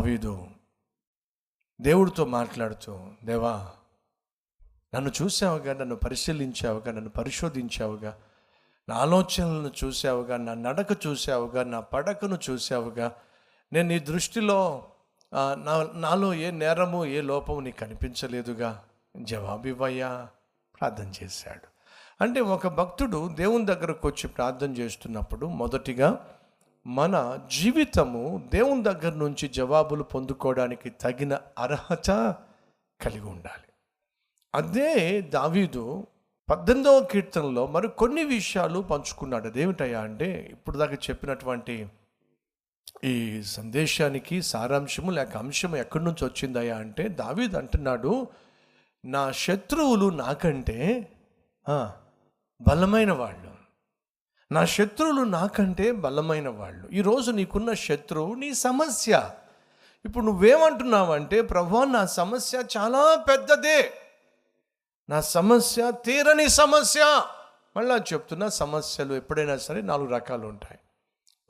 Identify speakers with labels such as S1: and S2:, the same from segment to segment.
S1: దావీదు దేవుడితో మాట్లాడుతూ దేవా నన్ను చూసావుగా నన్ను పరిశీలించావుగా నన్ను పరిశోధించావుగా నా ఆలోచనలను చూసావుగా నా నడక చూసావుగా నా పడకను చూసావుగా నేను నీ దృష్టిలో నా నాలో ఏ నేరము ఏ లోపము నీకు కనిపించలేదుగా. జవాబివ్వయ్యా ప్రార్థన చేశాడు. అంటే ఒక భక్తుడు దేవుని దగ్గరకు వచ్చి ప్రార్థన చేస్తున్నప్పుడు మొదటిగా మన జీవితము దేవుని దగ్గర నుంచి జవాబులు పొందుకోవడానికి తగిన అర్హత కలిగి ఉండాలి. అదే దావీదు పద్దెనిమిదవ కీర్తనలో మరి కొన్ని విషయాలు పంచుకున్నాడు. అదేమిటయ్యా అంటే ఇప్పుడు దాకా చెప్పినటువంటి ఈ సందేశానికి సారాంశము లేక అంశం ఎక్కడి నుంచి వచ్చిందయ్యా అంటే దావీద్ అంటున్నాడు నా శత్రువులు నాకంటే బలమైన వాళ్ళు. నా శత్రువులు నాకంటే బలమైన వాళ్ళు. ఈరోజు నీకున్న శత్రువు నీ సమస్య. ఇప్పుడు నువ్వేమంటున్నావంటే ప్రభా నా సమస్య చాలా పెద్దదే. నా సమస్య తీరని సమస్య. మళ్ళా చెప్తున్న సమస్యలు ఎప్పుడైనా సరే నాలుగు రకాలు ఉంటాయి.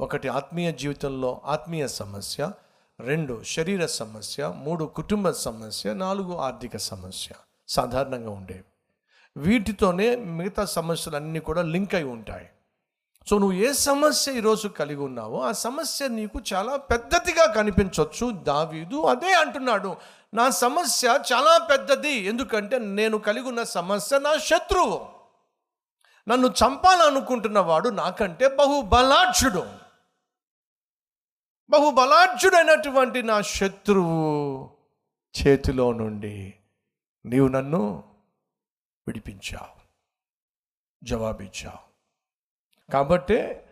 S1: ఒకటి ఆత్మీయ జీవితంలో ఆత్మీయ సమస్య. రెండు శరీర సమస్య. మూడు కుటుంబ సమస్య. నాలుగు ఆర్థిక సమస్య. సాధారణంగా ఉండేవి. వీటితోనే మిగతా సమస్యలు అన్నీ కూడా లింక్ అయి ఉంటాయి. సో నువ్వు ఏ సమస్య ఈరోజు కలిగి ఉన్నావో ఆ సమస్య నీకు చాలా పెద్దదిగా కనిపించవచ్చు దావీదు అదే అంటున్నాడు నా సమస్య చాలా పెద్దది ఎందుకంటే నేను కలిగి ఉన్న సమస్య నా శత్రువు. నన్ను చంపాలనుకుంటున్నవాడు నాకంటే బహు బలాఢ్యుడు నా శత్రువు చేతిలో నుండి నీవు నన్ను విడిపించావు జవాబిచ్చావు. కాబట్టే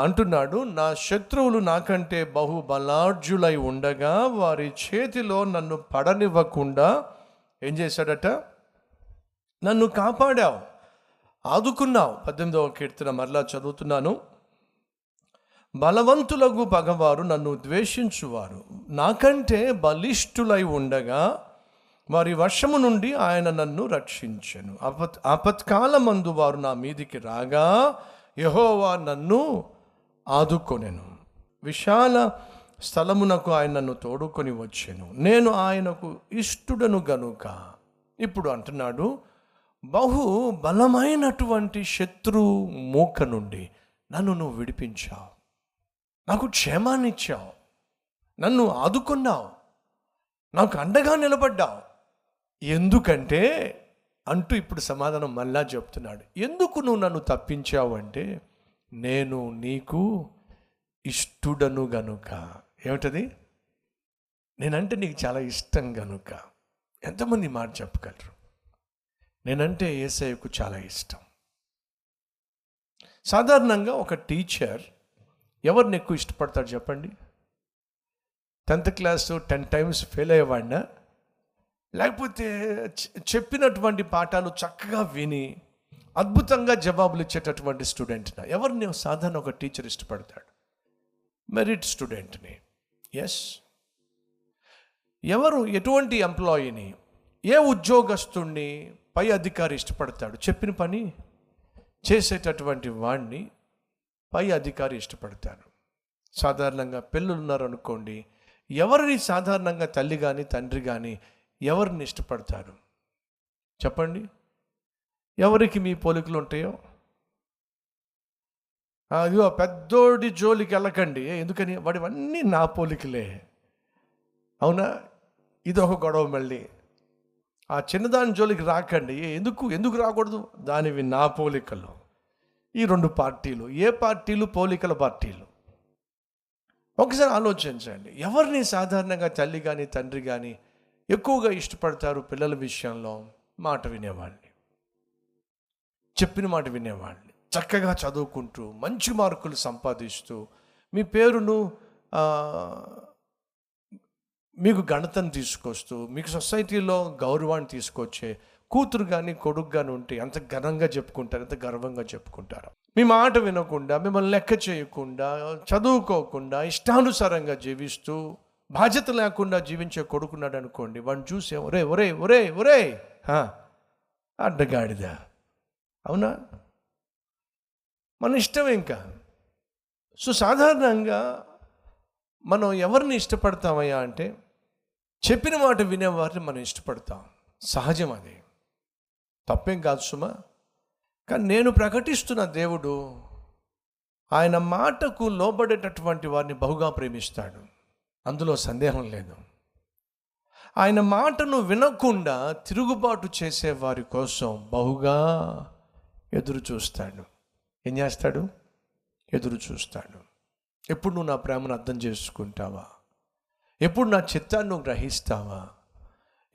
S1: అంటున్నాడు నా శత్రువులు నాకంటే బహు బలార్జులై ఉండగా వారి చేతిలో నన్ను పడనివ్వకుండా ఏం చేశాడట? నన్ను కాపాడావు ఆదుకున్నావు. పద్దెనిమిదవ కీర్తన మరలా చదువుతున్నాను. బలవంతులకు పగవారు నన్ను ద్వేషించువారు నాకంటే బలిష్ఠులై ఉండగా వారి వర్షము నుండి ఆయన నన్ను రక్షించను. ఆపత్ ఆపత్కాలమందు వారు నా మీదికి రాగా యహోవా నన్ను ఆదుకొనెను. విశాల స్థలమునకు ఆయన నన్ను తోడుకొని వచ్చాను. నేను ఆయనకు ఇష్టుడను గనుక. ఇప్పుడు అంటున్నాడు బహు బలమైనటువంటి శత్రు మూక నుండి నన్ను నువ్వు విడిపించావు. నాకు క్షేమాన్ని ఇచ్చావు. నన్ను ఆదుకున్నావు. నాకు అండగా నిలబడ్డావు. ఎందుకంటే అంటూ ఇప్పుడు సమాధానం మళ్ళా చెప్తున్నాడు. ఎందుకు నువ్వు నన్ను తప్పించావు అంటే నేను నీకు ఇష్టుడను గనుక. ఏమిటది? నేనంటే నీకు చాలా ఇష్టం గనుక. ఎంతమంది మాట చెప్పగలరు? నేనంటే ఏసఐకు చాలా ఇష్టం. సాధారణంగా ఒక టీచర్ ఎవరిని ఎక్కువ ఇష్టపడతాడు చెప్పండి? Tenth class ten times fail అయ్యేవాడినా లేకపోతే చెప్పినటువంటి పాఠాలు చక్కగా విని అద్భుతంగా జవాబులు ఇచ్చేటటువంటి స్టూడెంట్నా. ఎవరిని సాధారణ ఒక టీచర్ ఇష్టపడతాడు? మెరిట్ స్టూడెంట్ని. ఎస్ ఎవరు ఎటువంటి ఎంప్లాయీని? ఏ ఉద్యోగస్తుణ్ణి పై అధికారి ఇష్టపడతాడు? చెప్పిన పని చేసేటటువంటి వాణ్ణి పై అధికారి ఇష్టపడతారు. సాధారణంగా పిల్లలు ఉన్నారనుకోండి ఎవరిని సాధారణంగా తల్లి కానీ తండ్రి కానీ ఎవరిని ఇష్టపడతారు చెప్పండి. ఎవరికి మీ పోలికలు ఉంటాయో? అదిగో పెద్దోడి జోలికి వెళ్ళకండి. ఎందుకని? వాడివన్నీ నా పోలికలే. అవునా? ఇది ఒక గొడవ మళ్ళీ. ఆ చిన్నదాని జోలికి రాకండి. ఎందుకు? ఎందుకు రాకూడదు? దానివి నా పోలికలు. ఈ రెండు పార్టీలు. ఏ పార్టీలు? పోలికల పార్టీలు. ఒకసారి ఆలోచించండి. ఎవరిని సాధారణంగా తల్లి కానీ తండ్రి కానీ ఎక్కువగా ఇష్టపడతారు పిల్లల విషయంలో మాట వినేవాళ్ళని. చెప్పిన మాట వినేవాళ్ళని. చక్కగా చదువుకుంటూ మంచి మార్కులు సంపాదిస్తూ మీ పేరును మీకు గణతం తీసుకొస్తూ మీకు సొసైటీలో గౌరవాన్ని తీసుకొచ్చే కూతురు కానీ కొడుకు కానీ ఉంటే ఎంత ఘనంగా చెప్పుకుంటారు ఎంత గర్వంగా చెప్పుకుంటారు. మీ మాట వినకుండా మిమ్మల్ని లెక్క చేయకుండా చదువుకోకుండా ఇష్టానుసారంగా జీవిస్తూ బాధ్యత లేకుండా జీవించే కొడుకున్నాడు అనుకోండి వాడిని చూసే ఒరే ఒరే ఒరే ఒరే అడ్డగాడిద. అవునా? మన ఇష్టం ఇంకా. సో సాధారణంగా మనం ఎవరిని ఇష్టపడతామయ్యా అంటే చెప్పిన మాట వినేవారిని మనం ఇష్టపడతాం. సహజం అది. తప్పేం కాదు సుమా. కానీ నేను ప్రకటిస్తున్న దేవుడు ఆయన మాటకు లోబడేటటువంటి వారిని బహుగా ప్రేమిస్తాడు. అందులో సందేహం లేదు. ఆయన మాటను వినకుండా తిరుగుబాటు చేసే వారి కోసం బహుగా ఎదురు చూస్తాడు. ఏం చేస్తాడు? ఎదురు చూస్తాడు. ఎప్పుడు నువ్వు నా ప్రేమను అర్థం చేసుకుంటావా? ఎప్పుడు నా చిత్తాన్ని నువ్వు గ్రహిస్తావా?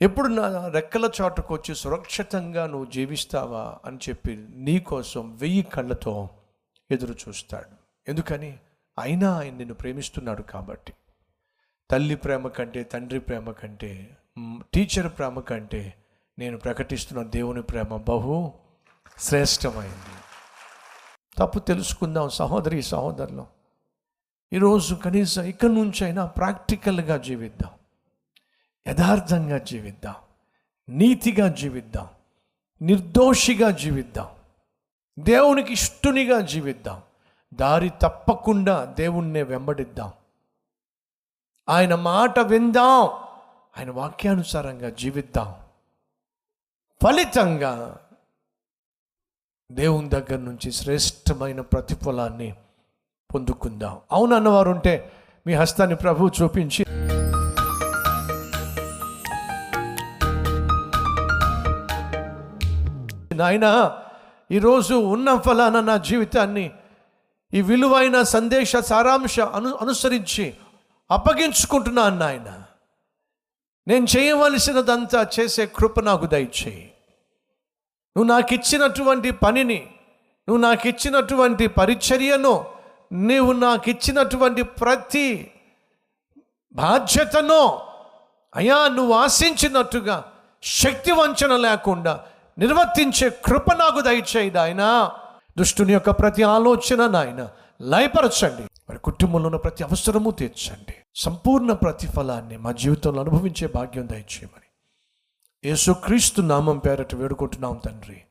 S1: ఎప్పుడు నా రెక్కల చాటుకు వచ్చి సురక్షితంగా నువ్వు జీవిస్తావా? అని చెప్పి నీ కోసం వెయ్యి కళ్ళతో ఎదురు చూస్తాడు. ఎందుకని? అయినా ఆయన నిన్ను ప్రేమిస్తున్నాడు కాబట్టి. తల్లి ప్రేమ కంటే తండ్రి ప్రేమ కంటే టీచర్ ప్రేమ కంటే నేను ప్రకటిస్తున్న దేవుని ప్రేమ బహు శ్రేష్టమైంది. తప్పు తెలుసుకుందాం సహోదరి సహోదరులు. ఈరోజు కనీసం ఇక్కడి నుంచైనా ప్రాక్టికల్గా జీవిద్దాం. యథార్థంగా జీవిద్దాం. నీతిగా జీవిద్దాం. నిర్దోషిగా జీవిద్దాం. దేవునికి ఇష్టునిగా జీవిద్దాం. దారి తప్పకుండా దేవుణ్ణే వెంబడిద్దాం. ఆయన మాట విందాం. ఆయన వాక్యానుసారంగా జీవిద్దాం. ఫలితంగా దేవుని దగ్గర నుంచి శ్రేష్టమైన ప్రతిఫలాన్ని పొందుకుందాం. అవును ఉంటే మీ హస్తాన్ని ప్రభు చూపించి. నాయన ఈరోజు ఉన్న ఫలాన నా జీవితాన్ని ఈ విలువైన సందేశ సారాంశ అను అనుసరించి అప్పగించుకుంటున్నాను నాయన. నేను చేయవలసినదంతా చేసే కృప నాకు దయచేయి. నువ్వు నాకు ఇచ్చినటువంటి పనిని నువ్వు నాకు ఇచ్చినటువంటి పరిచర్యను నీవు నాకు ఇచ్చినటువంటి ప్రతి బాధ్యతను అయా నువ్వు ఆశించినట్టుగా శక్తి వంచన లేకుండా నిర్వర్తించే కృప నాకు దయచేయి ఆయన దుష్టుని యొక్క ప్రతి ఆలోచన నాయన లయపరచండి. మరి కుటుంబంలో ఉన్న ప్రతి అవసరము తీర్చండి. సంపూర్ణ ప్రతిఫలాన్ని మా జీవితంలో అనుభవించే భాగ్యం దయచేయమని. యేసుక్రీస్తు నామం పేరట వేడుకుంటున్నాం తండ్రి.